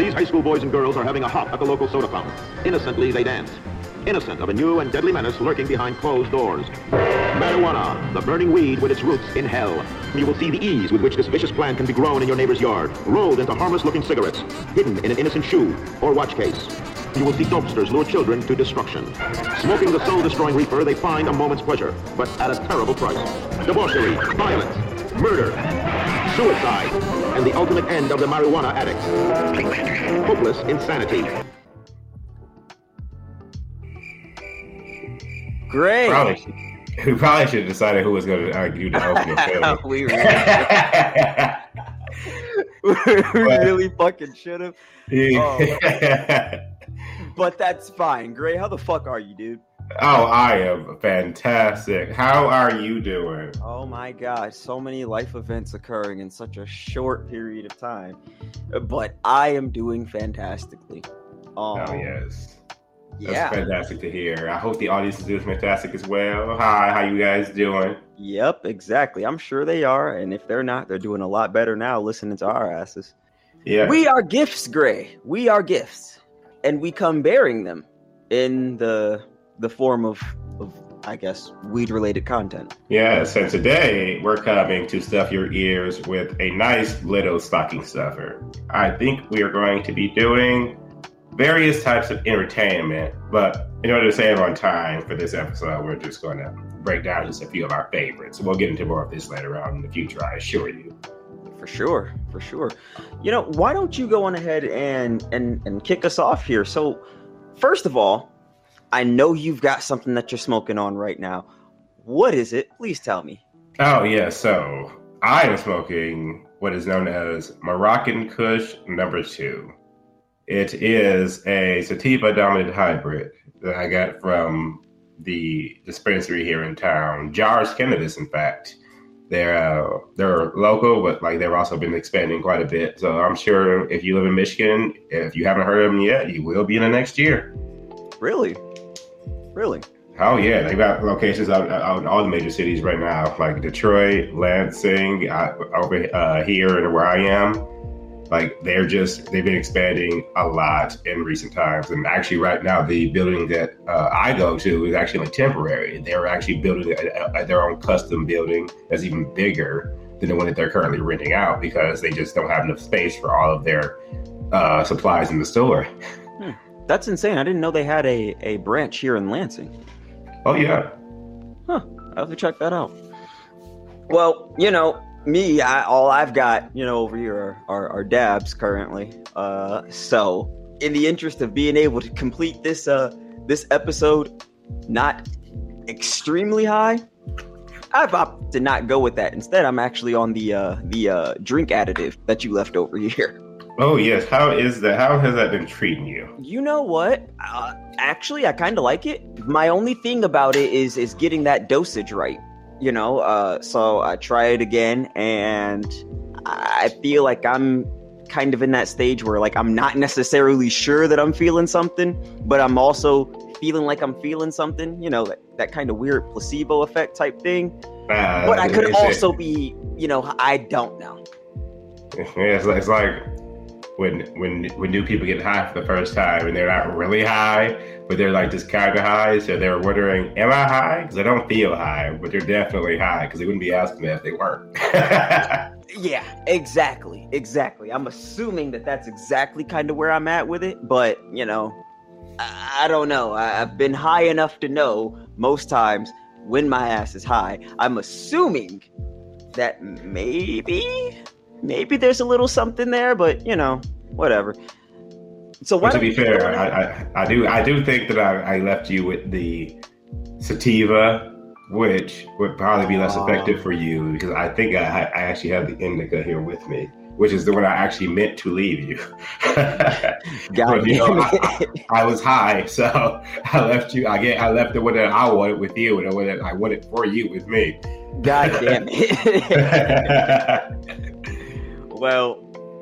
These high school boys and girls are having a hop at the local soda fountain. Innocently, they dance. Innocent of a new and deadly menace lurking behind closed doors. Marijuana, the burning weed with its roots in hell. You will see the ease with which this vicious plant can be grown in your neighbor's yard, rolled into harmless-looking cigarettes, hidden in an innocent shoe or watch case. You will see dopesters lure children to destruction. Smoking the soul-destroying reefer, they find a moment's pleasure, but at a terrible price. Debauchery, violence, murder, suicide, and the ultimate end of the marijuana addict. Hopeless insanity. Great. Probably should, we probably should have decided who was going to argue the opening film. we really, we really fucking should have. Oh. But that's fine. Gray, how the fuck are you, dude? Oh, I am fantastic. How are you doing? Oh my gosh, so many life events occurring in such a short period of time. But I am doing fantastically. Um, oh yes. That's Yeah. fantastic to hear. I hope the audience is doing fantastic as well. Hi, how you guys doing? Yep, exactly. I'm sure they are. And if they're not, they're doing a lot better now listening to our asses. Yeah. We are gifts, Gray. We are gifts. And we come bearing them in the the form of, of I guess, weed related content. Yes, and today we're coming to stuff your ears with a nice little stocking stuffer. I think we are going to be doing various types of entertainment, but in order to save on time for this episode, we're just going to break down just a few of our favorites. We'll get into more of this later on in the future, I assure you. For sure, for sure. You know, why don't you go on ahead and and and kick us off here? So, first of all, I know you've got something that you're smoking on right now. What is it? Please tell me. Oh, yeah, so I am smoking what is known as Moroccan Kush number two. It is a sativa dominant hybrid that I got from the dispensary here in town, Jars Cannabis, in fact. They're uh, they're local, but like they've also been expanding quite a bit. So I'm sure if you live in Michigan, if you haven't heard of them yet, you will be in the next year. Really? Really? Oh yeah, they got locations out, out in all the major cities right now, like Detroit, Lansing, over uh, here and where I am. Like they're just they've been expanding a lot in recent times, and actually right now the building that uh, I go to is actually like temporary. They're actually building a, a, their own custom building that's even bigger than the one that they're currently renting out because they just don't have enough space for all of their uh, supplies in the store. That's insane. I didn't know they had a, a branch here in Lansing. Oh yeah, Huh. I'll have to check that out. Well, you know, me, I, all I've got, you know, over here are, are, are dabs currently. Uh, so, in the interest of being able to complete this uh this episode, not extremely high, I've opted to not go with that. Instead, I'm actually on the uh the uh drink additive that you left over here. Oh yes. How is that? How has that been treating you? You know what? Uh, actually, I kind of like it. My only thing about it is is getting that dosage right. You know, uh, so I try it again, and I feel like I'm kind of in that stage where like I'm not necessarily sure that I'm feeling something, but I'm also feeling like I'm feeling something. You know, that, that kind of weird placebo effect type thing. Uh, But I could also be, you know, I don't know. Yeah, it's, like- it's like when when when new people get high for the first time and they're not really high, but they're like just kind of high. So they're wondering, "Am I high?" Because I don't feel high, but they're definitely high because they wouldn't be asking that if they weren't. Yeah, exactly, exactly. I'm assuming that that's exactly kind of where I'm at with it, but you know, I, I don't know. I, I've been high enough to know most times when my ass is high. I'm assuming that maybe, maybe there's a little something there, but you know, whatever. So to be fair, I, I, I do I do think that I, I left you with the sativa, which would probably be less effective ah. for you because I think I, I actually have the indica here with me, which is the one I actually meant to leave you. But, you know, I. I was high, so I left you. I get. I left the one that I wanted with you, and the one that I wanted for you with me. God damn it. Well,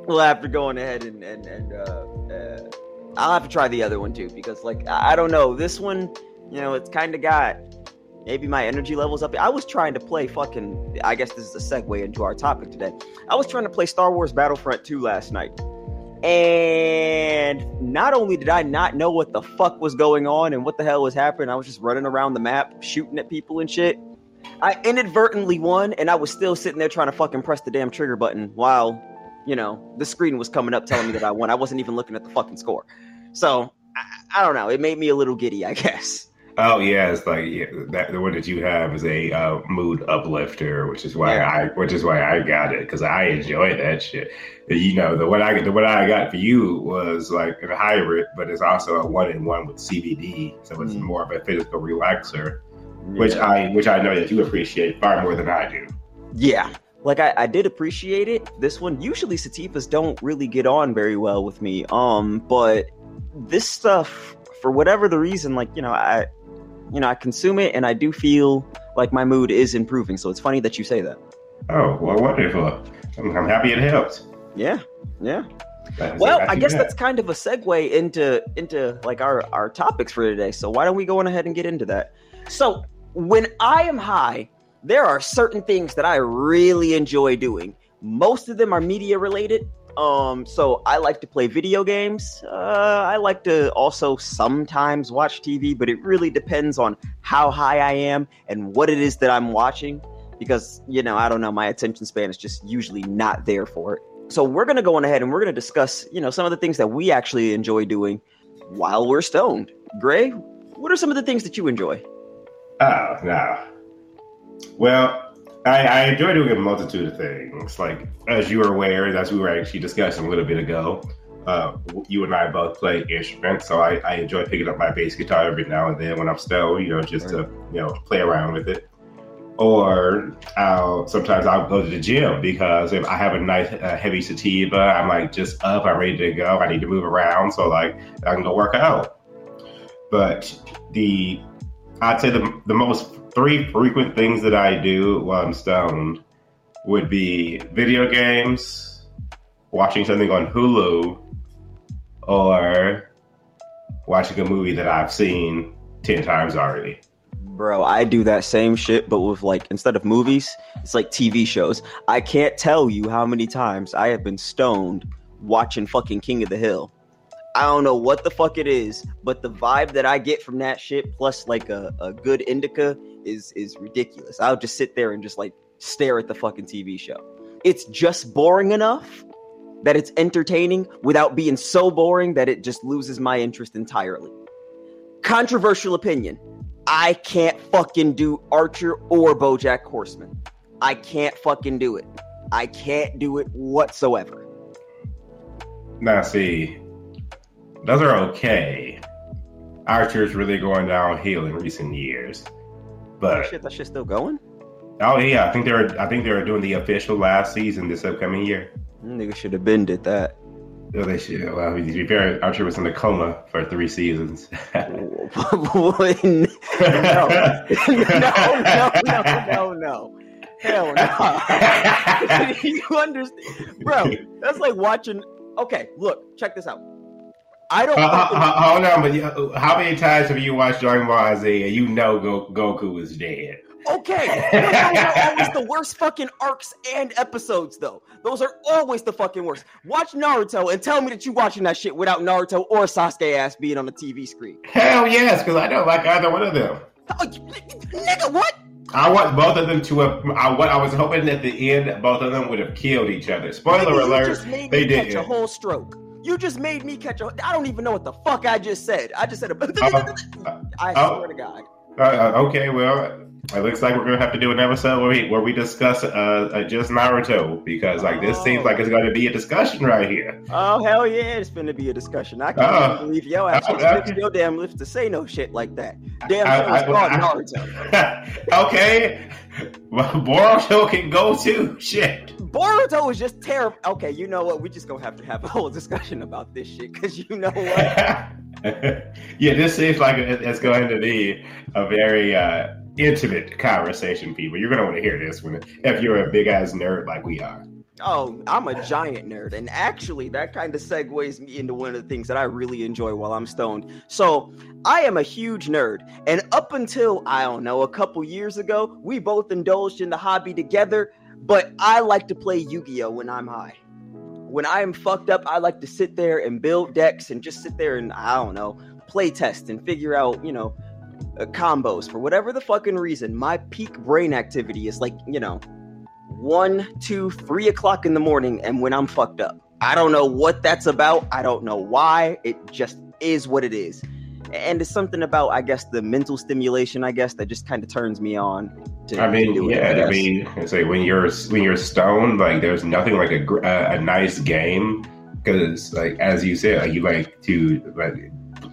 we'll have to go on ahead and and, and uh, uh, I'll have to try the other one too because like I don't know this one, you know, it's kind of got maybe my energy levels up. I was trying to play fucking. I guess this is a segue into our topic today. I was trying to play Star Wars Battlefront 2 last night, And not only did I not know what the fuck was going on and what the hell was happening, I was just running around the map shooting at people and shit. I inadvertently won, and I was still sitting there trying to fucking press the damn trigger button while, you know, the screen was coming up telling me that I won. I wasn't even looking at the fucking score. So I, I don't know. It made me a little giddy, I guess. Oh yeah, it's like yeah, that the one that you have is a uh, mood uplifter, which is why Yeah. I which is why I got it because I enjoy that shit. You know, the what I the what I got for you was like a hybrid, but it's also a one in one with CBD, so it's Mm. more of a physical relaxer, which I which I know that you appreciate far more than I do. Yeah. Like I, I did appreciate it. This one usually sativas don't really get on very well with me. Um, but this stuff, for whatever the reason, like, you know, I you know, I consume it and I do feel like my mood is improving. So it's funny that you say that. Oh well, wonderful! I'm, I'm happy it helped. Yeah. Yeah. Well, I guess bad. that's kind of a segue into into like our our topics for today. So why don't we go on ahead and get into that? So when I am high, there are certain things that I really enjoy doing. Most of them are media related. Um, so I like to play video games. Uh, I like to also sometimes watch TV, but it really depends on how high I am and what it is that I'm watching. Because you know, I don't know, my attention span is just usually not there for it. So we're gonna go on ahead and we're gonna discuss, you know, some of the things that we actually enjoy doing while we're stoned. Gray, what are some of the things that you enjoy? Oh, no. Well, I, I enjoy doing a multitude of things. Like, as you are aware, as we were actually discussing a little bit ago, uh, you and I both play instruments, so I, I enjoy picking up my bass guitar every now and then when I'm stoned, you know, just to, you know, play around with it. Or I'll sometimes I'll go to the gym because if I have a nice uh, heavy sativa, I'm like just up, I'm ready to go. I need to move around, so like I can go work out. But the I'd say the the most three frequent things that I do while I'm stoned would be video games, watching something on Hulu, or watching a movie that I've seen ten times already. Bro, I do that same shit, but with like instead of movies, it's like TV shows. I can't tell you how many times I have been stoned watching fucking King of the Hill. I don't know what the fuck it is, but the vibe that I get from that shit, plus like a, a good indica, is is ridiculous. I'll just sit there and just like stare at the fucking TV show. It's just boring enough that it's entertaining without being so boring that it just loses my interest entirely. Controversial opinion. I can't fucking do Archer or Bojack Horseman. I can't fucking do it. I can't do it whatsoever. Now, see, those are okay. Archer's really going downhill in recent years, Oh, but shit, that shit's still going? oh yeah, I think they're I think they're doing the official last season this upcoming year. Mm, nigga should have been did that. Oh, they should. Well, to be fair, Archer was in a coma for three seasons. no. no, no, no, no, no. Hell no. you understand? Bro, that's like watching. Okay, look, check this out. I don't. Uh, uh, uh, hold on, but how many times have you watched Dragon Ball Z And you know Go- Goku is dead. Okay, those are always the worst fucking arcs and episodes, though. Those are always the fucking worst. Watch Naruto and tell me that you're watching that shit without Naruto or Sasuke ass being on the TV screen. Hell yes, because I don't like either one of them. Oh, nigga, what? I want both of them to have. I, what I was hoping at the end, both of them would have killed each other. Spoiler you alert: they me catch a whole stroke. You just made me catch a. I don't even know what the fuck I just said. I just said a. Uh, I swear to God. Uh, uh, okay, well, it looks like we're gonna have to do an episode where we where we discuss uh, uh just Naruto because like this seems like it's going to be a discussion right here. Oh hell yeah, it's gonna be a discussion. I can't Oh. believe yo ass okay. your damn lips to say no shit like that. Damn I- show I- I- Naruto. okay, well, Boruto can go too. Shit. Boruto is just terrible. Okay, you know what? We just gonna have to have a whole discussion about this shit because you know what? yeah, this seems like it's going to be a very uh, intimate conversation, people. You're to want to hear this one if you're a big ass nerd like we are. Oh, I'm a giant nerd, and actually, that kind of segues me into one of the things that I really enjoy while I'm stoned. So, I am a huge nerd, and up until I don't know a couple years ago, we both indulged in the hobby together. But I like to play Yu-Gi-Oh when I'm high. when I am fucked up, I like to sit there and build decks and just sit there and I don't know, play test and figure out, you know, uh, combos for whatever the fucking reason. My peak brain activity is like, you know, one, two, three o'clock in the morning, and when I'm fucked up. I don't know what that's about. I don't know why. It just is what it is. And it's something about, I guess, the mental stimulation, I guess, that just kind of turns me on. To, I mean, to it, yeah, I, guess. mean, it's like when you're when you're stoned, like there's nothing like a a, a nice game because, like as you said, like, you like to like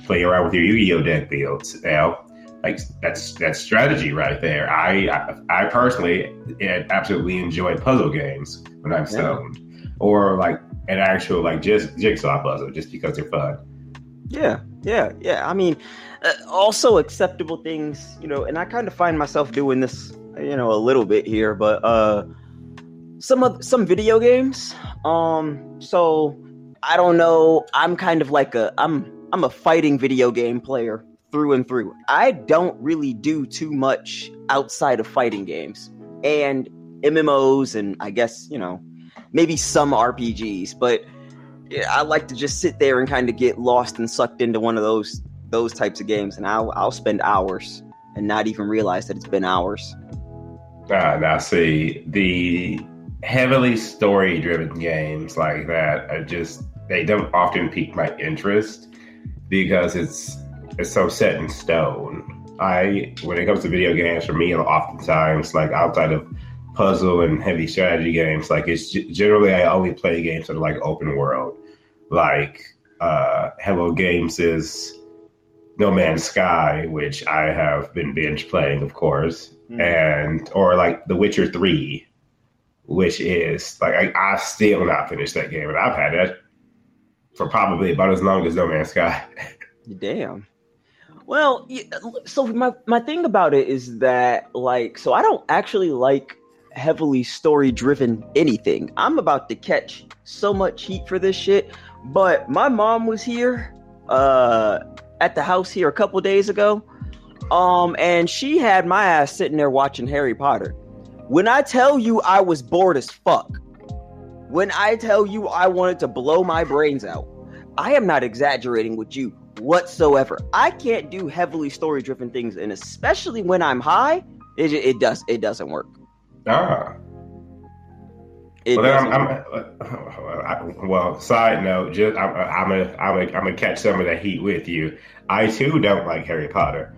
play around with your Yu-Gi-Oh deck builds. Now, like that's that's strategy right there. I I, I personally eh, absolutely enjoy puzzle games when I'm stoned, or like an actual like just jigsaw puzzle, just because they're fun. Yeah, yeah, yeah. I mean, uh, also acceptable things, you know, and I kind of find myself doing this, you know, a little bit here, but uh some of some video games. Um so I don't know, I'm kind of like a I'm I'm a fighting video game player through and through. I don't really do too much outside of fighting games and MMOs and I guess, you know, maybe some RPGs, but I like to just sit there and kind of get lost and sucked into one of those those types of games, and I'll I'll spend hours and not even realize that it's been hours. Uh, now, see the heavily story-driven games like that are just they don't often pique my interest because it's it's so set in stone. I when it comes to video games, for me, oftentimes like outside of puzzle and heavy strategy games, like it's generally I only play games that are like open world, like uh, Hello Games is No Man's Sky, which I have been binge playing, of course, Hmm. and or like The Witcher Three, which is like I, I still not finished that game, and I've had that for probably about as long as No Man's Sky. Damn. Well, so my my thing about it is that like, so I don't actually like heavily story driven anything. I'm about to catch so much heat for this shit, but my mom was here uh at the house here a couple days ago. Um and she had my ass sitting there watching Harry Potter. When I tell you I was bored as fuck. When I tell you I wanted to blow my brains out. I am not exaggerating with you whatsoever. I can't do heavily story driven things, and especially when I'm high, it, it does it doesn't work. Ah. It well, I'm. I'm I, well. Side note, just I'm uh, I'm a, I'm a, I'm gonna catch some of the heat with you. I too don't like Harry Potter.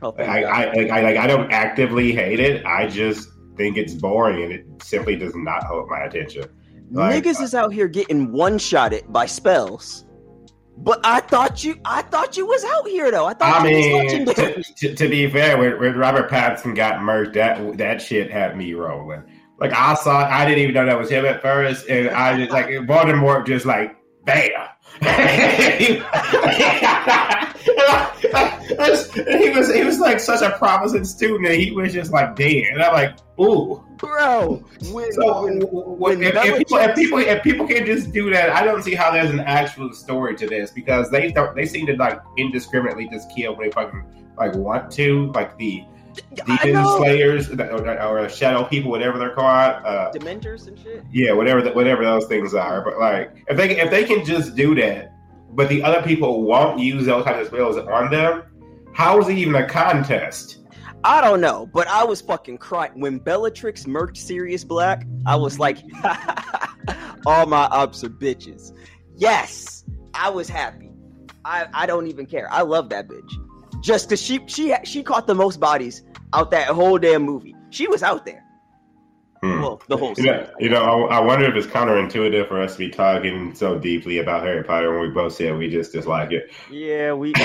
Oh, I I, I, I like I don't actively hate it. I just think it's boring and it simply does not hold my attention. like- Niggas uh, is out here getting one shotted by spells. But I thought you I thought you was out here though. I thought I you was mean, watching to, to, to be fair, when, when Robert Pattinson got murked, that that shit had me rolling. Like I saw, I didn't even know that was him at first, and I just like Voldemort just like bam. he was he was like such a promising student, and he was just like dead. And I'm like, ooh. Bro, when, So when, when, if, if people if people if people can just do that, I don't see how there's an actual story to this because they don't they seem to like indiscriminately just kill when they fucking like want to, like the I demon know. slayers or, or shadow people, whatever they're called. Uh, Dementors and shit. yeah, whatever the, whatever those things are. But like if they if they can just do that, but the other people won't use those types of spells on them, how is it even a contest? I don't know, but I was fucking crying when Bellatrix murked Sirius Black. I was like, all my ups are bitches. Yes, I was happy. I I don't even care. I love that bitch. Just cause she she she caught the most bodies out that whole damn movie. She was out there. Hmm. Well, the whole You know, you know I, I wonder if it's counterintuitive for us to be talking so deeply about Harry Potter when we both said we just dislike it. Yeah, we.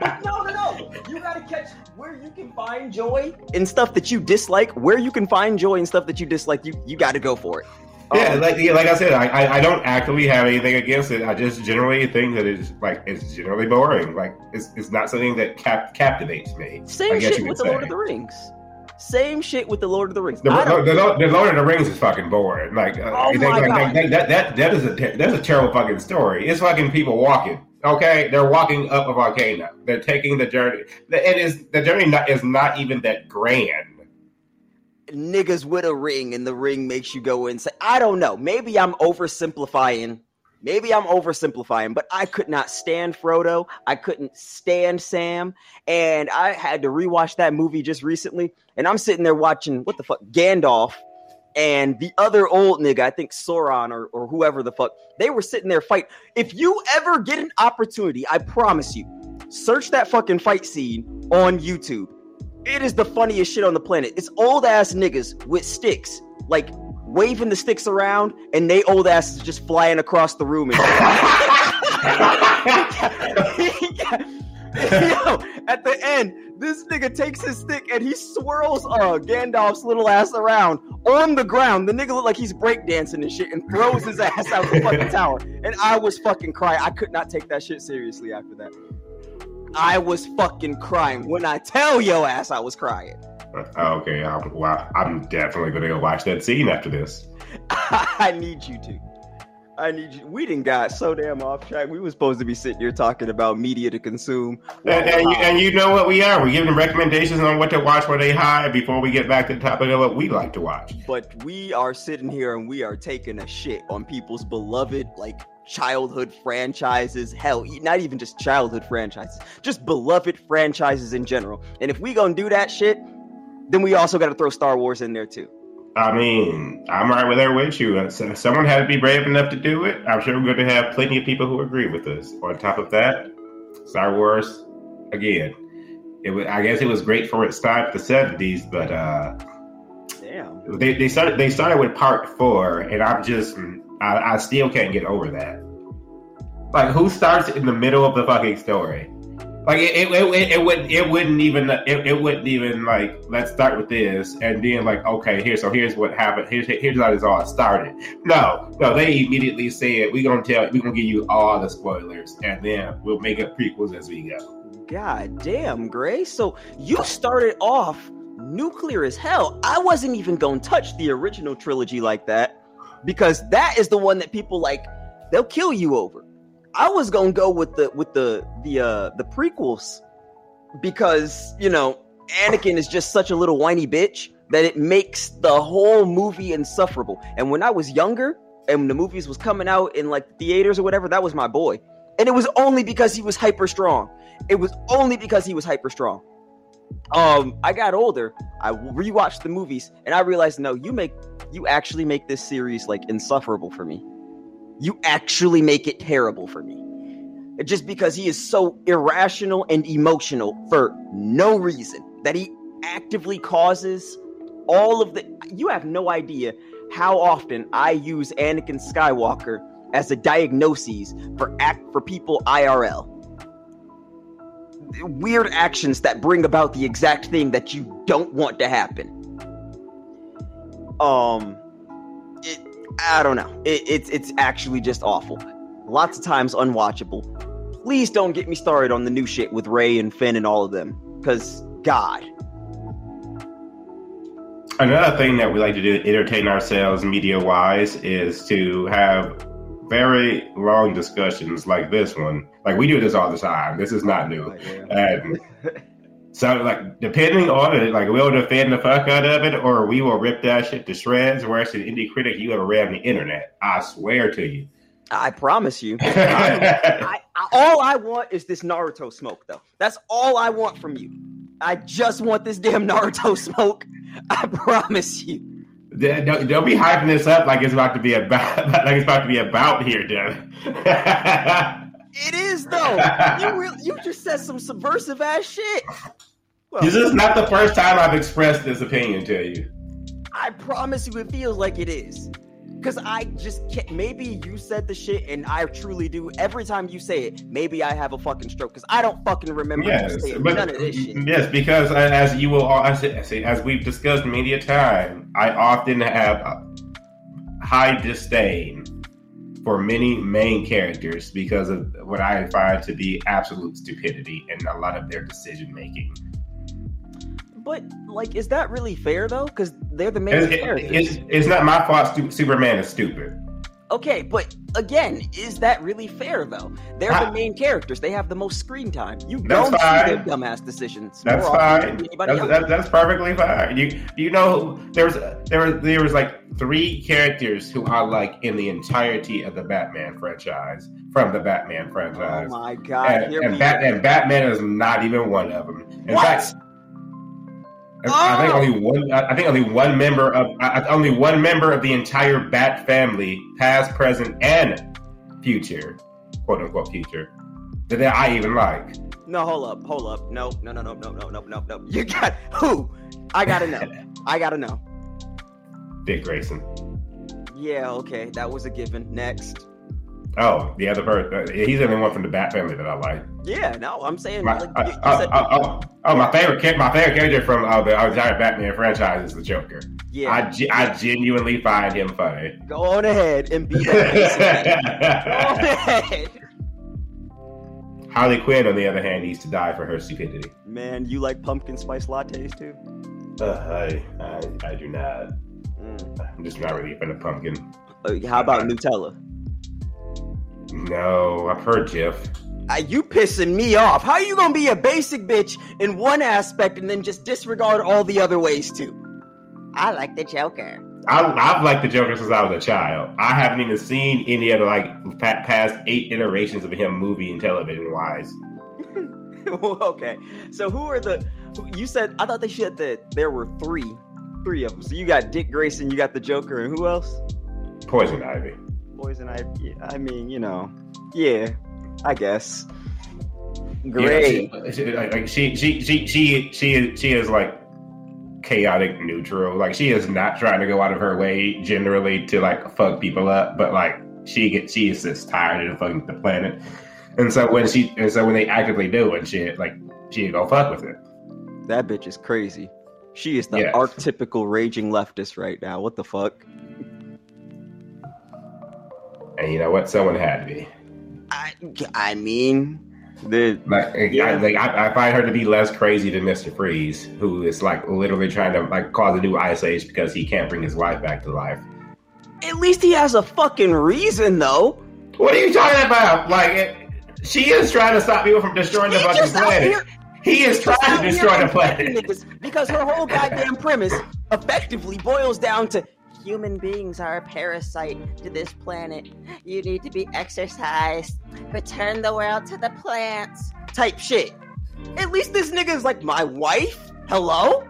But no, no, no. You gotta catch where you can find joy in stuff that you dislike. Where you can find joy in stuff that you dislike, you you got to go for it. yeah, Um, like yeah, like I said, I, I I don't actively have anything against it. I just generally think that it's like it's generally boring. Like it's it's not something that cap- captivates me. I same guess shit you with could the Lord say. of the Rings. Same shit with the Lord of the Rings. The, the, the, the Lord of the Rings is fucking boring. Like, uh, Oh they- my like, God. like, that, that that is a that's a terrible fucking story. It's fucking people walking. Okay, they're walking up a volcano. They're taking the journey. It is the journey not, is not even that grand. niggas with a ring and the ring makes you go insane. I don't know. Maybe I'm oversimplifying. Maybe I'm oversimplifying, but I could not stand Frodo. I couldn't stand Sam. And I had to rewatch that movie just recently. And I'm sitting there watching what the fuck Gandalf and the other old nigga, I think Sauron or, or whoever the fuck, they were sitting there fight. If you ever get an opportunity, I promise you, search that fucking fight scene on YouTube. It is the funniest shit on the planet. It's old ass niggas with sticks, like waving the sticks around, and they old asses just flying across the room. And- Yo, at the end, this nigga takes his stick and he swirls uh Gandalf's little ass around on the ground. The nigga look like he's breakdancing and shit and throws his ass out the fucking tower. And I was fucking crying. I could not take that shit seriously after that. I was fucking crying. When I tell yo ass I was crying. Oh, okay, I'm, I'm definitely going to go watch that scene after this. I need you to. I need you. We didn't got so damn off track. We were supposed to be sitting here talking about media to consume. And, and, you, and you know what we are? We're giving recommendations on what to watch where they hide before we get back to the topic of what we like to watch. But we are sitting here and we are taking a shit on people's beloved, like, childhood franchises. Hell, not even just childhood franchises, just beloved franchises in general. And if we gonna do that shit, then we also got to throw Star Wars in there too. I mean, I'm right with there with you. Uh, Someone had to be brave enough to do it. I'm sure we're going to have plenty of people who agree with us. On top of that, Star Wars, again, it was, I guess it was great for its time, the 70s, but uh, Damn. they, they started they started with part four, and I'm just I, I still can't get over that. Like, who starts in the middle of the fucking story? Like it, it, it, it wouldn't it wouldn't even it, it wouldn't even like let's start with this and then like okay here so here's what happened here's here's how this all started. No, no, they immediately said we're gonna tell we're gonna give you all the spoilers and then we'll make up prequels as we go. God damn, Gray. So you started off nuclear as hell. I wasn't even to touch the original trilogy like that because that is the one that people like they'll kill you over. I was to go with the with the the uh the prequels because, you know, Anakin is just such a little whiny bitch that it makes the whole movie insufferable. And when I was younger and the movies was coming out in like theaters or whatever, that was my boy. And it was only because he was hyper strong. It was only because he was hyper strong. Um, I got older. I rewatched the movies, and I realized, no, you make, you actually make this series like insufferable for me. You actually make it terrible for me. Just because he is so irrational and emotional for no reason that he actively causes all of the. You have no idea how often I use Anakin Skywalker as a diagnosis for act for people IRL weird actions that bring about the exact thing that you don't want to happen. Um, I don't know. It, it's it's actually just awful. Lots of times unwatchable. Please don't get me started on the new shit with Rey and Finn and all of them, because God. Another thing that we like to do to entertain ourselves media wise is to have very long discussions like this one. Like we do this all the time. This is not new. Oh, and so like depending on it, like we'll defend the fuck out of it or we will rip that shit to shreds. Whereas an indie critic you ever read on the internet. I swear to you. I promise you. I, I, all I want is this Naruto smoke, though. That's all I want from you. I just want this damn Naruto smoke. I promise you. Don't, don't be hyping this up like it's about to be about like it's about to be about here, Devin. It is though. You really, you just said some subversive ass shit. Well, this is not the first time I've expressed this opinion to you. I promise you, it feels like it is. Cause I just can't. Maybe you said the shit, and I truly do. Every time you say it, maybe I have a fucking stroke. Cause I don't fucking remember Yes, saying but none of this shit. yes, because as you will, as, as we've discussed many a time, I often have high disdain for many main characters because of what I find to be absolute stupidity in a lot of their decision making. But like, is that really fair though? Because they're the main It's, it- characters. it's, it's not my fault. Stu- Superman is stupid. Okay, but again, is that really fair though? They're Ah. the main characters. They have the most screen time. You don't fine. see their dumbass decisions. That's fine. That's, that, that's perfectly fine. You you know there was there was there was like three characters who are like in the entirety of the Batman franchise from the Batman franchise. oh franchise, my god! and, and, Bat, and Batman is not even one of them. In What? fact, I think Oh! only one. I think only one member of I- only one member of the entire Bat family, past, present, and future, quote unquote future, that I even like. No, hold up, hold up. No, no, no, no, no, no, no, no, no. You got who? I gotta know. I gotta know. Dick Grayson. Yeah, okay, that was a given. Next. Oh, the other person. He's the only one from the Bat family that I like. Yeah, no, I'm saying My, like, uh, uh, said, uh, oh, oh, my favorite, my favorite character from uh, the entire Batman franchise is the Joker. yeah. I, ge- I genuinely find him funny. Go on ahead and be that. Go on ahead. Harley Quinn, on the other hand, needs to die for her stupidity. Man, you like pumpkin spice lattes too? Uh, I, I, I do not. Mm. I'm just not really a fan of pumpkin. Uh, how about Nutella? No, I've heard Jif. Uh, you pissing me off. How are you gonna be a basic bitch in one aspect and then just disregard all the other ways too? I like the Joker. I, I've liked the Joker since I was a child. I haven't even seen any of the like past eight iterations of him, movie and television wise. okay, so who are the? You said I thought they said that there were three, three of them. So you got Dick Grayson, you got the Joker, and who else? Poison Ivy. Poison Ivy. I I mean, you know, yeah, I guess. Great. she, she, like she, she, she, she, she, is, she is like chaotic neutral. Like she is not trying to go out of her way generally to like fuck people up, but like she gets, she is just tired of fucking the planet. And so when she, and so when they actively do and shit, like she go fuck with it. That bitch is crazy. She is the Yeah. archetypical raging leftist right now. What the fuck? And you know what? Someone had to be. I, I mean, the Like, Yeah. I, like I, I find her to be less crazy than Mister Freeze, who is like literally trying to like cause a new ice age because he can't bring his wife back to life. at least he has a fucking reason though. What are you talking about? Like, it, she is trying to stop people from destroying the fucking planet. here- he is trying to destroy the planet. because her whole goddamn premise effectively boils down to human beings are a parasite to this planet. You need to be exercised, return the world to the plants. Type shit. At least this nigga is like my wife. Hello?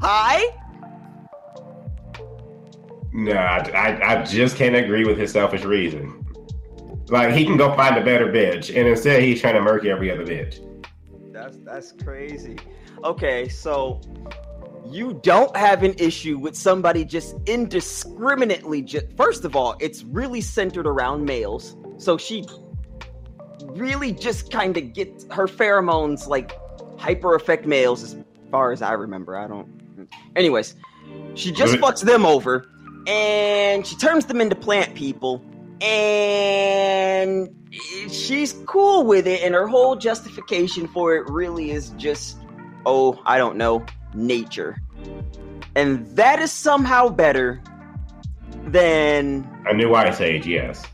Hi? No, I, I, I just can't agree with his selfish reason. Like, he can go find a better bitch, and instead he's trying to murky every other bitch. That's that's crazy. Okay, so you don't have an issue with somebody just indiscriminately just first of all, it's really centered around males. So she really just kind of gets her pheromones like hyper affect males as far as I remember. I don't anyways, she just fucks them over and she turns them into plant people and she's cool with it and her whole justification for it really is just oh i don't know nature and that is somehow better than A new ice age, yes.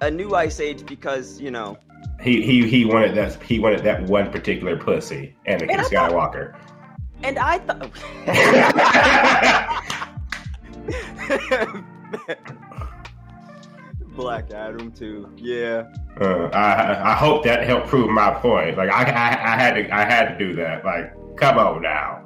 a new ice age because you know He he he wanted that he wanted that one particular pussy, Anakin And thought- Skywalker. and i thought black adam too yeah Uh, I I hope that helped prove my point. Like I, I I had to I had to do that. Like come on now.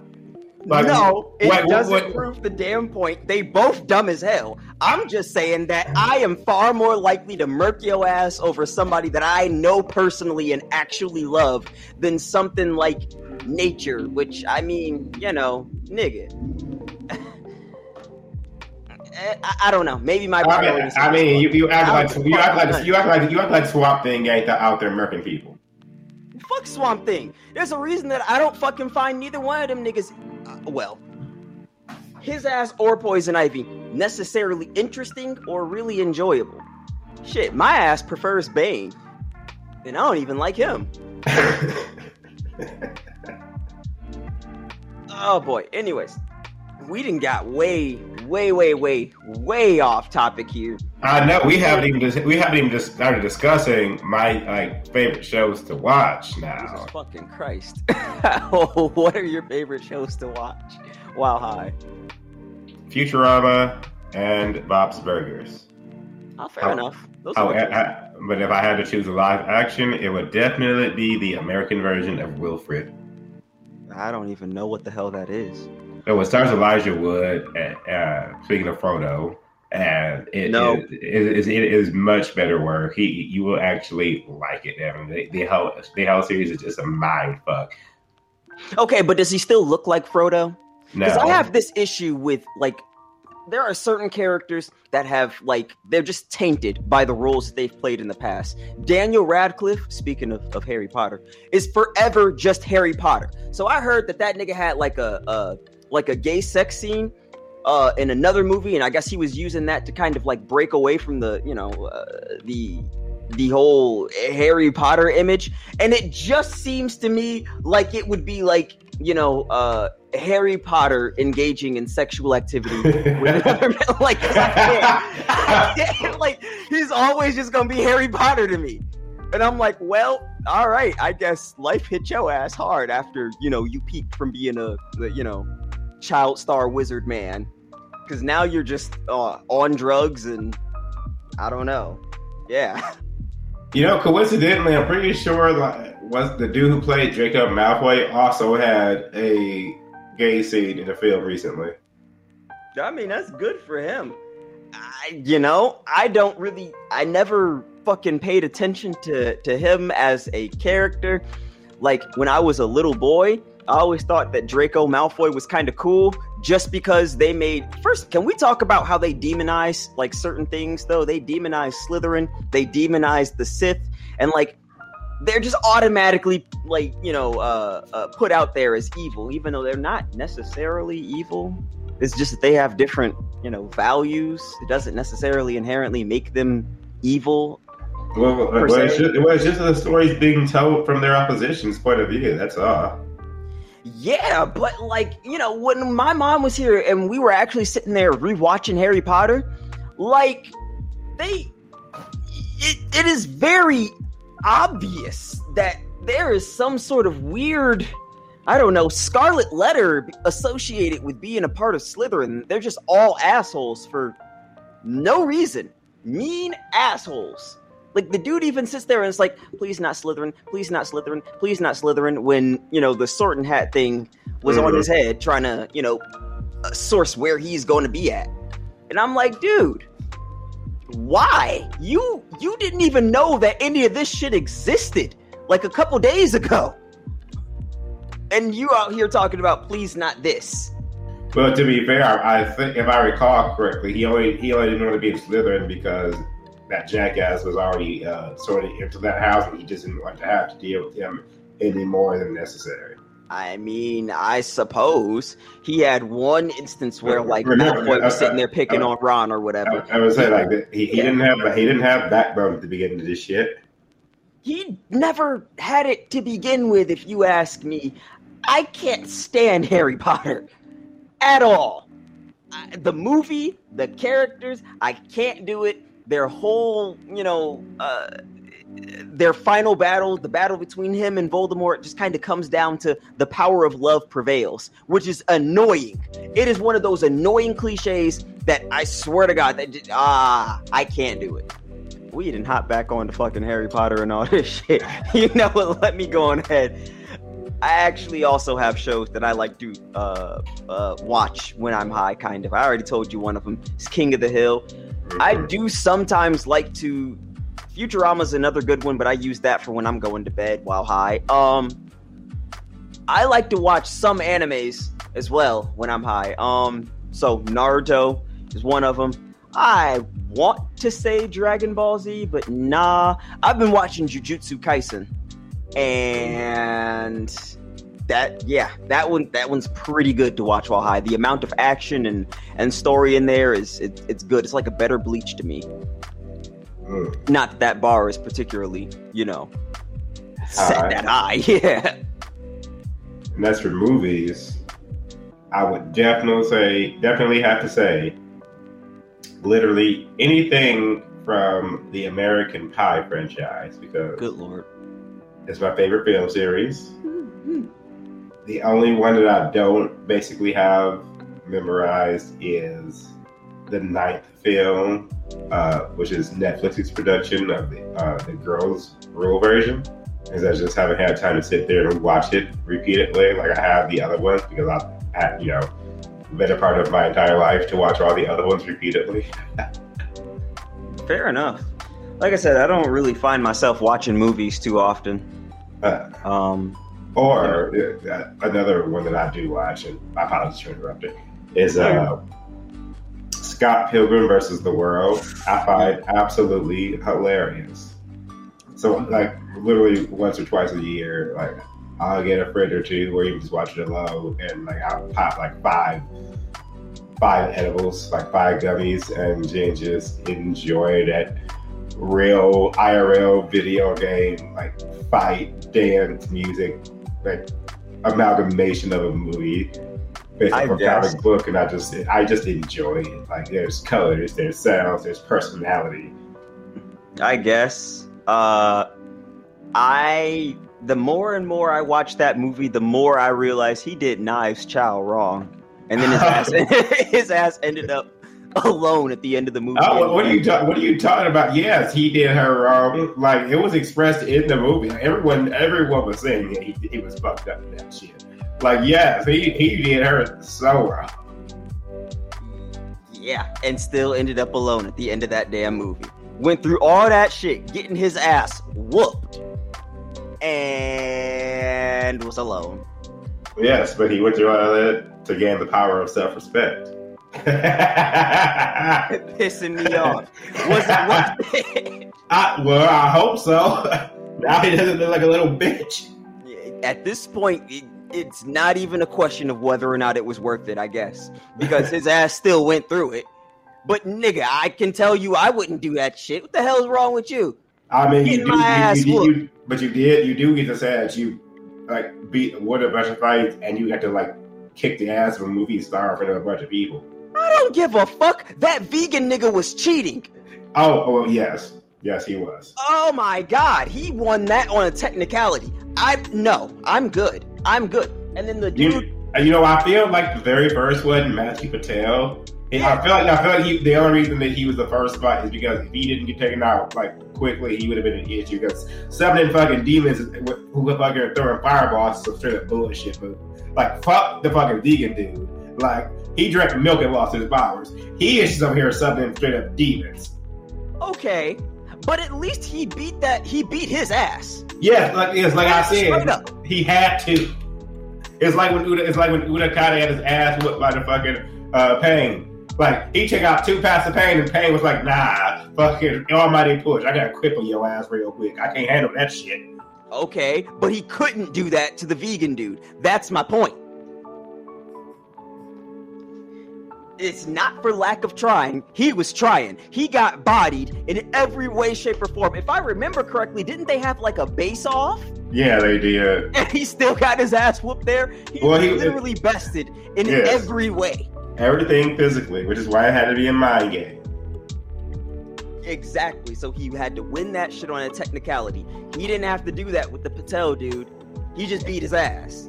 Like, no, it what- what- doesn't what- prove the damn point. They both dumb as hell. I'm just saying that I am far more likely to murk your ass over somebody that I know personally and actually love than something like nature, which I mean, you know, nigga. I, I don't know. Maybe my I mean. I mean, you, you act like you act fuck like you act like you act like Swamp Thing ain't out there murking people. Fuck Swamp Thing. There's a reason that I don't fucking find neither one of them niggas. Uh, well, his ass or Poison Ivy necessarily interesting or really enjoyable. Shit, my ass prefers Bane, and I don't even like him. Oh boy. Anyways, we didn't got way, way, way, way, way off topic here. I know we haven't even dis- we haven't even just started discussing my like favorite shows to watch now. Jesus fucking Christ! what are your favorite shows to watch? Wow, high. Futurama and Bob's Burgers. Oh, fair enough. Those Oh, I, I- but if I had to choose a live action, it would definitely be the American version of Wilfred. I don't even know what the hell that is. It stars Elijah Wood. Uh, uh, speaking of Frodo, and it, No. it, it, is- it is much better work. He you will actually like it. Evan. The, the whole the whole series is just a mind fuck. Okay, but does he still look like Frodo? No, Because I have this issue with like there are certain characters that have like they're just tainted by the roles that they've played in the past. Daniel Radcliffe, speaking of, of Harry Potter, is forever just Harry Potter. So I heard that that nigga had like a, a like a gay sex scene uh in another movie and I guess he was using that to kind of like break away from the, you know, uh, the the whole Harry Potter image and it just seems to me like it would be like, you know, uh Harry Potter engaging in sexual activity with another man. Like, 'cause I can't. I can't. like, he's always just gonna be Harry Potter to me. And I'm like, well, all right, I guess life hit your ass hard after you know you peaked from being a you know child star wizard man, because now you're just uh, on drugs and I don't know. Yeah, You know, coincidentally, I'm pretty sure like, was the dude who played Jacob Malfoy also had a gay scene in the film recently. I mean that's good for him. I, you know, I don't really, I never fucking paid attention to to him as a character. Like when I was a little boy, I always thought that Draco Malfoy was kind of cool just because they made. First, can we talk about how they demonize like certain things though? They demonize Slytherin, they demonize the Sith, and like they're just automatically like you know uh, uh, put out there as evil, even though they're not necessarily evil. It's just that they have different you know values. It doesn't necessarily inherently make them evil. Well, well, it's just, well, it's just the stories being told from their opposition's point of view. That's all. Yeah, but like, you know, when my mom was here and we were actually sitting there rewatching Harry Potter, like they it, it is very obvious that there is some sort of weird I don't know, scarlet letter associated with being a part of Slytherin. They're just all assholes for no reason. Mean assholes. Like the dude even sits there and it's like, please not Slytherin, please not Slytherin, please not Slytherin. When you know the sword and hat thing was on Mhm. his head, trying to you know uh, source where he's going to be at, and I'm like, dude, why? You you didn't even know that any of this shit existed like a couple days ago, and you out here talking about please not this. Well, to be fair, I, I think if I recall correctly, he only he only didn't want to be in Slytherin because that jackass was already uh, sort of into that house, and he just didn't want to have to deal with him any more than necessary. I mean, I suppose he had one instance where like Remember, Malfoy was sitting there picking on Ron or whatever. I would say like. He, he Yeah. didn't have he didn't have backbone at the beginning of this shit. He never had it to begin with, if you ask me. I can't stand Harry Potter at all. I, the movie, the characters, I can't do it. Their whole, you know, uh, their final battle, the battle between him and Voldemort, just kind of comes down to the power of love prevails, which is annoying. It is one of those annoying cliches that I swear to God that ah, I can't do it. We didn't hop back on to fucking Harry Potter and all this shit. You know what? Let me go on ahead. I actually also have shows that I like to uh, uh, watch when I'm high, kind of. I already told you one of them is King of the Hill. I do sometimes like to. Futurama's another good one, but I use that for when I'm going to bed while high. Um, I like to watch some animes as well when I'm high. Um, so Naruto is one of them. I want to say Dragon Ball Z, but nah. I've been watching Jujutsu Kaisen, and that yeah, that one that one's pretty good to watch while high. The amount of action and and story in there is it, it's good. It's like a better Bleach to me. Mm. Not that that bar is particularly, you know, set High. that high. Yeah. And that's for movies. I would definitely say, definitely have to say, literally anything from the American Pie franchise because Good lord. it's my favorite film series. The only one that I don't basically have memorized is the ninth film, uh, which is Netflix's production of the uh, the Girls Rule version. Because I just haven't had time to sit there and watch it repeatedly like I have the other ones because I've had, you know, been a part of my entire life to watch all the other ones repeatedly. Fair enough. Like I said, I don't really find myself watching movies too often. Uh, Um, Or uh, another one that I do watch, and I apologize for interrupting, is uh, Scott Pilgrim versus the World. I find absolutely hilarious. So, like, literally once or twice a year, like, I'll get a friend or two, or even just watch it alone, and like, I'll pop like five, five edibles, like five gummies, and just enjoy that real IRL video game, like fight, dance, music, like amalgamation of a movie based on a comic book, and I just I just enjoy it. Like there's colors, there's sounds, there's personality. I guess. Uh, I the more and more I watch that movie, the more I realize he did Knives Chau wrong, and then his ass his ass ended up alone at the end of the movie. Oh, what, are you ta- what are you talking about? Yes, he did her wrong. Like it was expressed in the movie. Everyone everyone was saying yeah, he, he was fucked up in that shit. Like yes, he he did her so wrong. Yeah, and still ended up alone at the end of that damn movie. Went through all that shit, getting his ass whooped, and was alone. Yes, but he went through all that to gain the power of self respect. Pissing me off. Was it worth I, well, I hope so. now he doesn't look like a little bitch. At this point, it, it's not even a question of whether or not it was worth it, I guess, because his ass still went through it. But nigga, I can tell you, I wouldn't do that shit. What the hell's wrong with you? I mean, you do, my you- ass you, you- but you did, you do get to say that you like beat won a bunch of fights, and you got to like kick the ass of a movie star in front of a bunch of people. I don't give a fuck. That vegan nigga was cheating. Oh, oh yes, yes, he was. Oh my god, he won that on a technicality. I no, I'm good. I'm good. And then the dude, You, and you know, I feel like the very first one, Matthew Patel. and I feel like I feel like he, the only reason that he was the first fight is because if he didn't get taken out like quickly, he would have been an issue. Because summoning fucking demons who were fucking throwing fireballs is some straight up bullshit. But like, fuck the fucking vegan dude. Like, he drank milk and lost his powers. He is just over here summoning straight up demons. okay, but at least he beat that. He beat his ass. Yes, like it's like I said, he had to. It's like when Uda, it's like when Utakata had his ass whipped by the fucking uh, Pain. Like he took out two paths of Pain, and Pain was like, "Nah, fucking almighty push. I gotta cripple your ass real quick. I can't handle that shit." Okay, but he couldn't do that to the vegan dude. That's my point. It's not for lack of trying. He was trying. He got bodied in every way, shape, or form. If I remember correctly, didn't they have like a base off? Yeah, they did. And he still got his ass whooped there. He Well, was he- literally bested in Yes. every way. Everything physically, which is why it had to be a mind game. Exactly. So he had to win that shit on a technicality. He didn't have to do that with the Patel dude. He just beat his ass.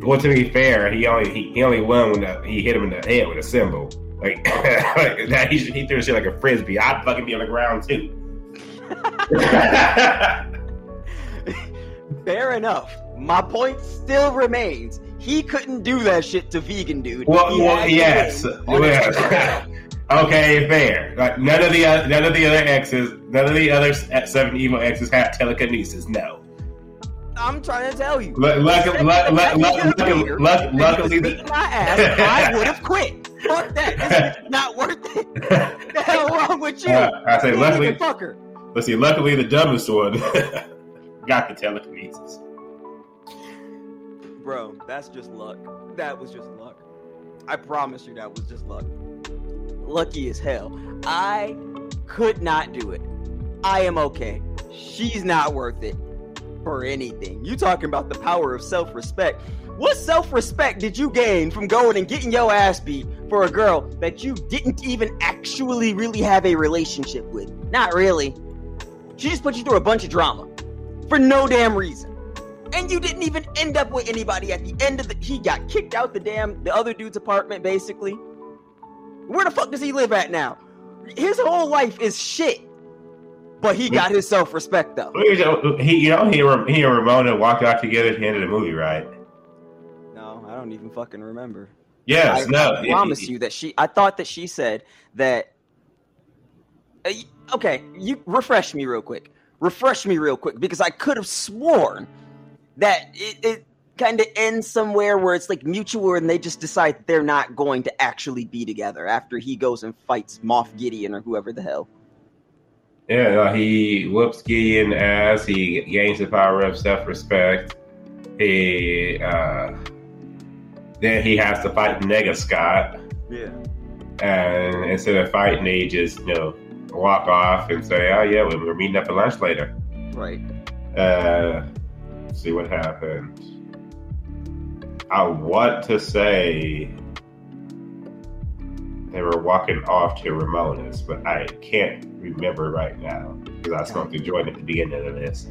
Well, to be fair, he only he, he only won when the, he hit him in the head with a cymbal. Like, like that, he, he threw shit like a frisbee. I'd fucking be on the ground too. Fair enough. My point still remains. He couldn't do that shit to vegan dude. Well, well yes. win on a Well, technicality. okay, fair. Like none of the oth- none of the other exes, none of the other seven emo exes had telekinesis. No. I'm trying to tell you. Lu- luck- Second luck- the luck- fact luck- he was luck- leader, luck- and he luckily was my ass, I would have quit. Fuck that. Not worth it. the hell wrong with you? Uh, I say luckily. fucker. Let's see. Luckily, the dumbest one got the telekinesis. Bro, that's just luck. That was just luck. I promise you that was just luck. Lucky as hell. I could not do it. I am okay. She's not worth it for anything. You talking about the power of self-respect. What self respect did you gain from going and getting your ass beat for a girl that you didn't even actually really have a relationship with? Not really. She just put you through a bunch of drama for no damn reason. And you didn't even end up with anybody at the end of the. He got kicked out the damn the other dude's apartment, basically. Where the fuck does he live at now? His whole life is shit. But he got his self respect though. He, you know, he, he and Ramona walked out together at the end of the movie, right? No, I don't even fucking remember. Yes, I, no. I promise you that she. I thought that she said that. Uh, okay, you refresh me real quick. Refresh me real quick because I could have sworn that it, it kind of ends somewhere where it's like mutual and they just decide they're not going to actually be together after he goes and fights Moff Gideon or whoever the hell. Yeah, he whoops Gideon ass. He gains the power of self respect. He uh, then he has to fight Nega Scott. Yeah. And instead of fighting, he just you know walk off and say, "Oh yeah, we're meeting up for lunch later." Right. Uh, see what happens. I want to say they were walking off to Ramona's, but I can't remember right now because I spoke to Jordan at the beginning of this.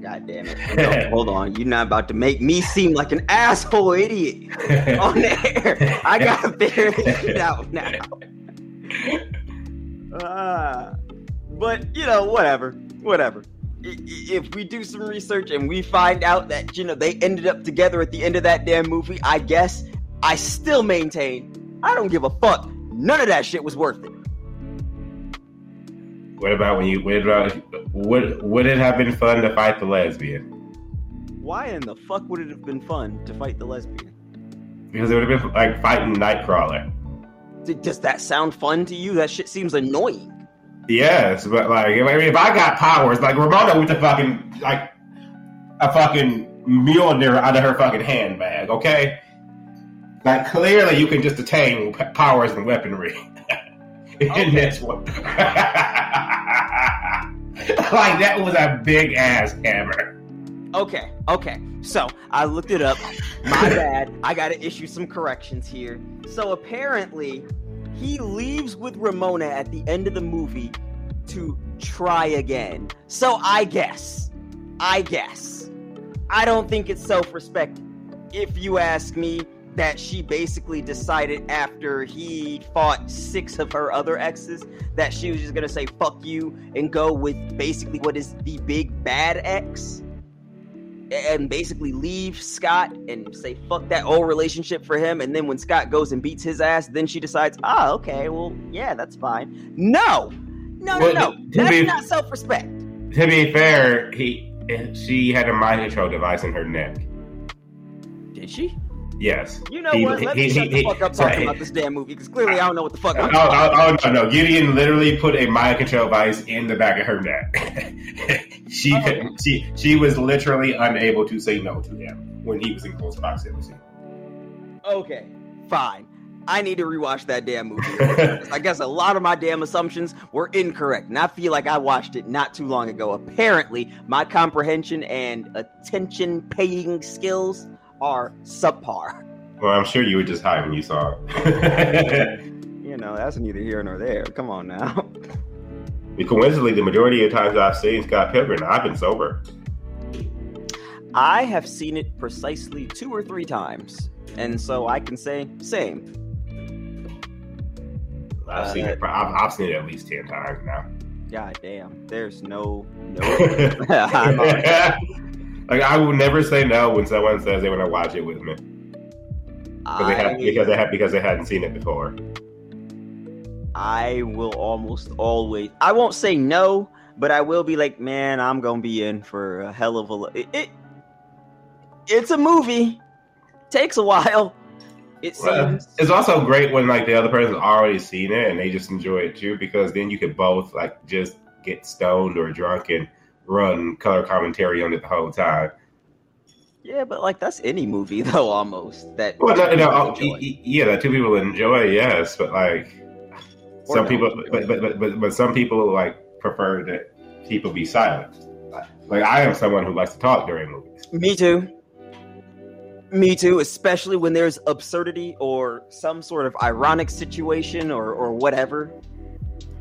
God damn it. No, hold on. You're not about to make me seem like an asshole idiot on air. I gotta figure this shit out now. Uh, but, you know, whatever. Whatever. If we do some research and we find out that, you know, they ended up together at the end of that damn movie, I guess I still maintain I don't give a fuck. None of that shit was worth it. What about when you? What about? Would would it have been fun to fight the lesbian? Why in the fuck would it have been fun to fight the lesbian? Because it would have been like fighting Nightcrawler. Does that sound fun to you? That shit seems annoying. Yes, but like, I mean, if I got powers, like Ramona with the fucking like a fucking Mjolnir out of her fucking handbag, okay? Like clearly, you can just attain powers and weaponry in okay. this one. like that was a big ass hammer. Okay, okay. So I looked it up. My bad. I got to issue some corrections here. So apparently, he leaves with Ramona at the end of the movie to try again. So I guess, I guess, I don't think it's self respect. If you ask me, that she basically decided after he fought six of her other exes that she was just gonna say fuck you and go with basically what is the big bad ex. And basically leave Scott and say fuck that old relationship for him. And then when Scott goes and beats his ass then she decides ah okay well yeah that's fine. No! No well, no. no that's be, not self-respect. to be fair he she had a mind control device in her neck. Did she Yes. You know he, what? Let he, me he, shut the fuck up talking about this damn movie because clearly I don't know what the fuck. I'm oh, oh, oh, no, no! Gideon literally put a mind control device in the back of her neck. she oh, okay. she she was literally unable to say no to him when he was in close proximity. Okay, fine. I need to rewatch that damn movie. I guess a lot of my damn assumptions were incorrect, and I feel like I watched it not too long ago. Apparently, my comprehension and attention paying skills are subpar. Well, I'm sure you were just high when you saw it. you know, that's neither here nor there. Come on now. Coincidentally, the majority of times I've seen Scott Pilgrim, I've been sober. I have seen it precisely two or three times, and so I can say same. I've uh, seen it. I've, I've, seen it at least ten times now. God damn! There's no no. Like I will never say no when someone says they want to watch it with me. Because they have because they have because they hadn't seen it before. I will almost always I won't say no, but I will be like, man, I'm gonna be in for a hell of a it, it it's a movie. Takes a while. It seems it's also great when like the other person's already seen it and they just enjoy it too, because then you could both like just get stoned or drunk and run color commentary on it the whole time. Yeah, but like that's any movie though, almost that. Well, no, no, oh, yeah, that two people enjoy, yes, but like or some people, but, but but but some people like prefer that people be silent. Like I am someone who likes to talk during movies. Me too. Me too, especially when there's absurdity or some sort of ironic situation or or whatever.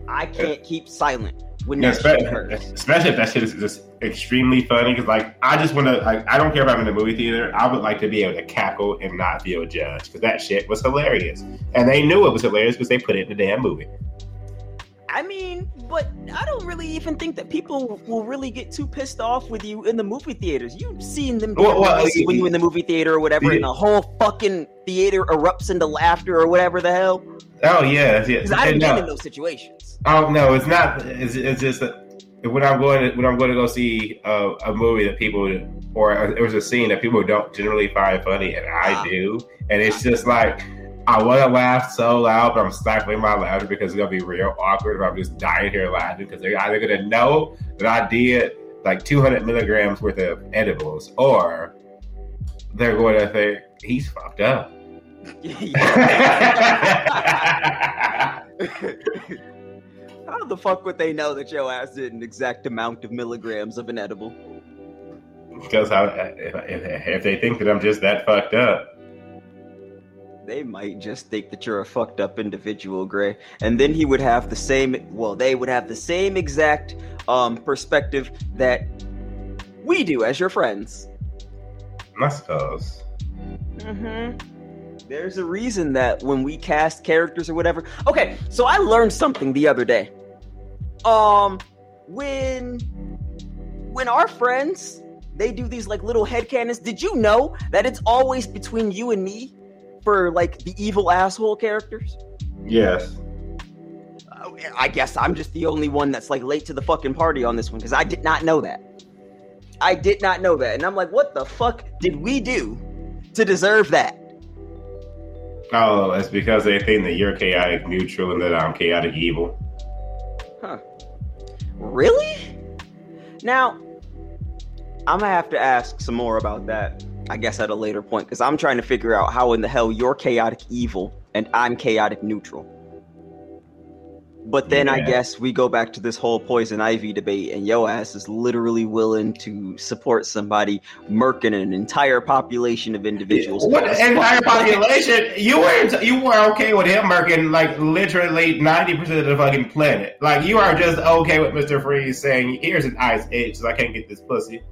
I can't keep silent when Yeah, that shit especially, especially if that shit is just extremely funny. Because like, I just want to. Like, I don't care if I'm in the movie theater. I would like to be able to cackle and not feel judged because that shit was hilarious, and they knew it was hilarious because they put it in the damn movie. I mean, but I don't really even think that people will really get too pissed off with you in the movie theaters. You've seen them Well, well, when you- you in the movie theater or whatever, and the whole fucking theater erupts into laughter or whatever the hell. Oh yeah, yeah. Because I've been no. in those situations. Oh no, it's not. It's, it's just that when I'm going to, when I'm going to go see a, a movie that people or it was a scene that people don't generally find funny, and I Ah. do, and it's just like I want to laugh so loud, but I'm stifling my laughter because it's gonna be real awkward if I'm just dying here laughing because they're either gonna know that I did like 200 milligrams worth of edibles, or they're going to think he's fucked up. How the fuck would they know that your ass did an exact amount of milligrams of an edible? Because I, if, if, if they think that I'm just that fucked up, They might just think that you're a fucked up individual, Gray. And then he would have the same, well, they would have the same exact um, perspective that we do as your friends. I suppose. Mm-hmm. There's a reason that when we cast characters or whatever. Okay, so I learned something the other day. Um, when when our friends they do these like little headcanons, did you know that it's always between you and me for like the evil asshole characters? Yes. Uh, I guess I'm just the only one that's like late to the fucking party on this one because I did not know that. I did not know that, and I'm like, what the fuck did we do to deserve that? Oh, it's because they think that you're chaotic neutral and that I'm chaotic evil. Huh. Really? Now, I'm gonna have to ask some more about that, I guess, at a later point, because I'm trying to figure out how in the hell you're chaotic evil and I'm chaotic neutral. But then I guess we go back to this whole poison ivy debate, and yo ass is literally willing to support somebody murking an entire population of individuals. What entire population? You were you were okay with him murking like literally ninety percent of the fucking planet. Like you are just okay with Mister Freeze saying, "Here's an ice age, so I can't get this pussy."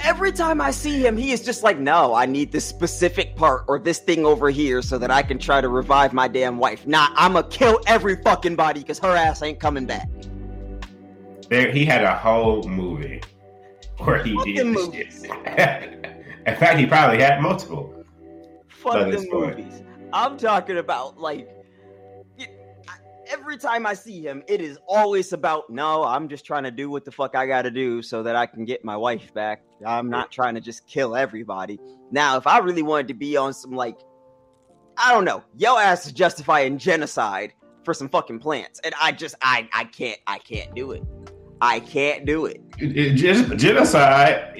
Every time I see him, he is just like, no, I need this specific part or this thing over here so that I can try to revive my damn wife. Nah, I'ma kill every fucking body because her ass ain't coming back. There, he had a whole movie where he Fucking did this movies. shit. In fact, he probably had multiple. Fuck the movies. I'm talking about like every time I see him, it is always about no, I'm just trying to do what the fuck I gotta do so that I can get my wife back. I'm not trying to just kill everybody. Now, if I really wanted to be on some like I don't know, yo ass is justifying genocide for some fucking plants. And I just I I can't I can't do it. I can't do it. It- it- genocide.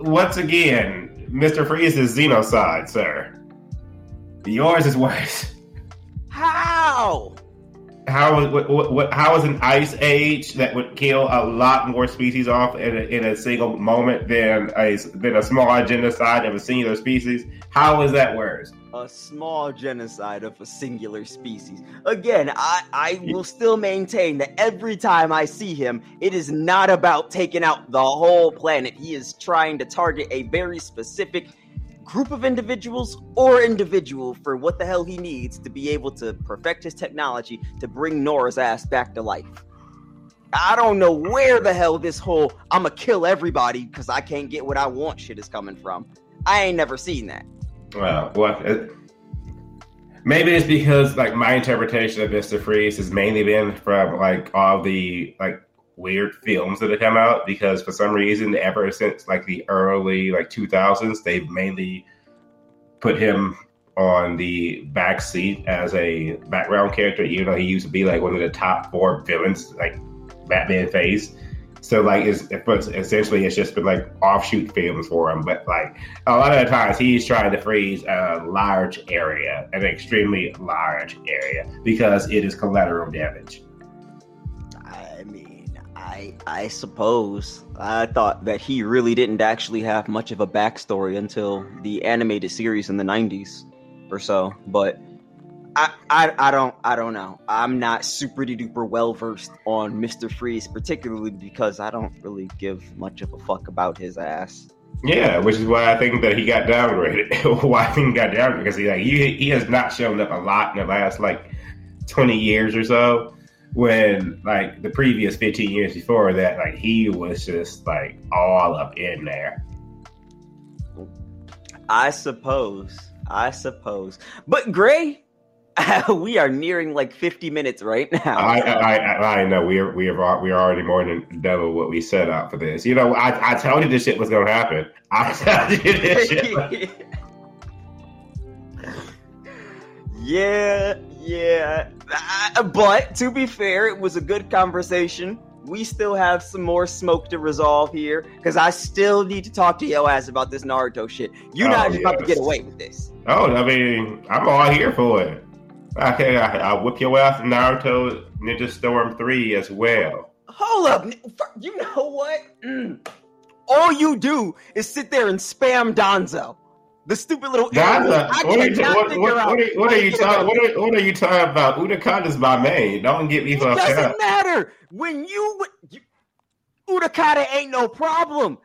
Once again, Mister Freeze is xenocide, sir. Yours is worse. How? How what, what how is an ice age that would kill a lot more species off in a, in a single moment than a than a small genocide of a singular species? How is that worse? a small genocide of a singular species. Again, I, I will still maintain that every time I see him, it is not about taking out the whole planet. He is trying to target a very specific group of individuals or individual for what the hell he needs to be able to perfect his technology to bring Nora's ass back to life. I don't know where the hell this whole I'ma kill everybody because I can't get what I want shit is coming from. I ain't never seen that. Well, what? It, maybe it's because like my interpretation of Mister Freeze has mainly been from like all the like weird films that have come out. Because for some reason, ever since like the early like two thousands, they've mainly put him on the back seat as a background character. Even though he used to be like one of the top four villains, like Batman face. So like it's, it's essentially it's just been like offshoot films for him, but like a lot of the times he's trying to freeze a large area, an extremely large area, because it is collateral damage. I I suppose I thought that he really didn't actually have much of a backstory until the animated series in the '90s or so. But I I, I don't I don't know. I'm not super duper well versed on Mister Freeze, particularly because I don't really give much of a fuck about his ass. Yeah, which is why I think that he got downgraded. why I think he got downgraded because he like he he has not shown up a lot in the last like twenty years or so. When like the previous fifteen years before that, like he was just like all up in there. I suppose. I suppose. But Gray, we are nearing like 50 minutes right now. I, I, I, I know we are we are we are already more than double what we set out for this. You know, I, I told you this shit was gonna happen. I told you this shit. yeah, yeah. But to be fair, it was a good conversation. We still have some more smoke to resolve here because I still need to talk to your ass about this Naruto shit. You're oh, not just yes. about to get away with this. Oh, I mean, I'm all here for it. Okay, I, I'll whip your ass in Naruto Ninja Storm 3 as well. Hold up. You know what? Mm. All you do is sit there and spam Danzo. The stupid little Danzo. What, are you, what, what, what, are, what are you talking? What are, what are you talking about? Utakata's my main. Don't get me fucked. It doesn't matter when you, you Utakata ain't no problem.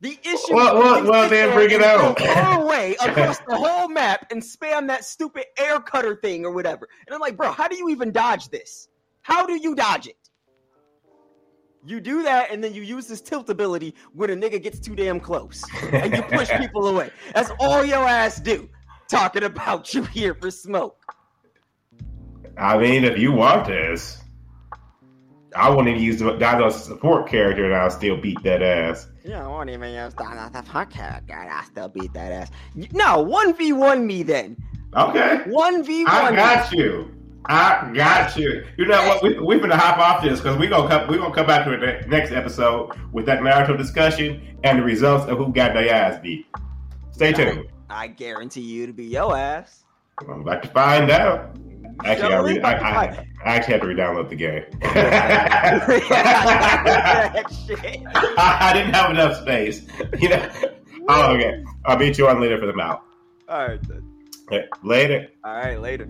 The issue. Well, well, well then bring it out. Go away across the whole map and spam that stupid air cutter thing or whatever. And I'm like, bro, how do you even dodge this? How do you dodge it? You do that, and then you use this tilt ability when a nigga gets too damn close, and you push people away. That's all your ass do. Talking about you here for smoke. I mean, if you want this. I wouldn't even use that as a support character, and I'll still beat that ass. Yeah, I won't even use that as a support character, and I still beat that ass. No, one v one me then. Okay. One v one. I got you. I got you. You know what? We we're gonna hop off this because we gonna come. We gonna come back to the next episode with that marital discussion and the results of who got their ass beat. Stay tuned. I, I guarantee you to be your ass. I'm about to find out. Actually, I, re- I, I, I, actually have to re-download the game. I, didn't have enough space. You know. Oh, okay. I'll meet you on later for the mouth. All right. Then. Later. All right. Later.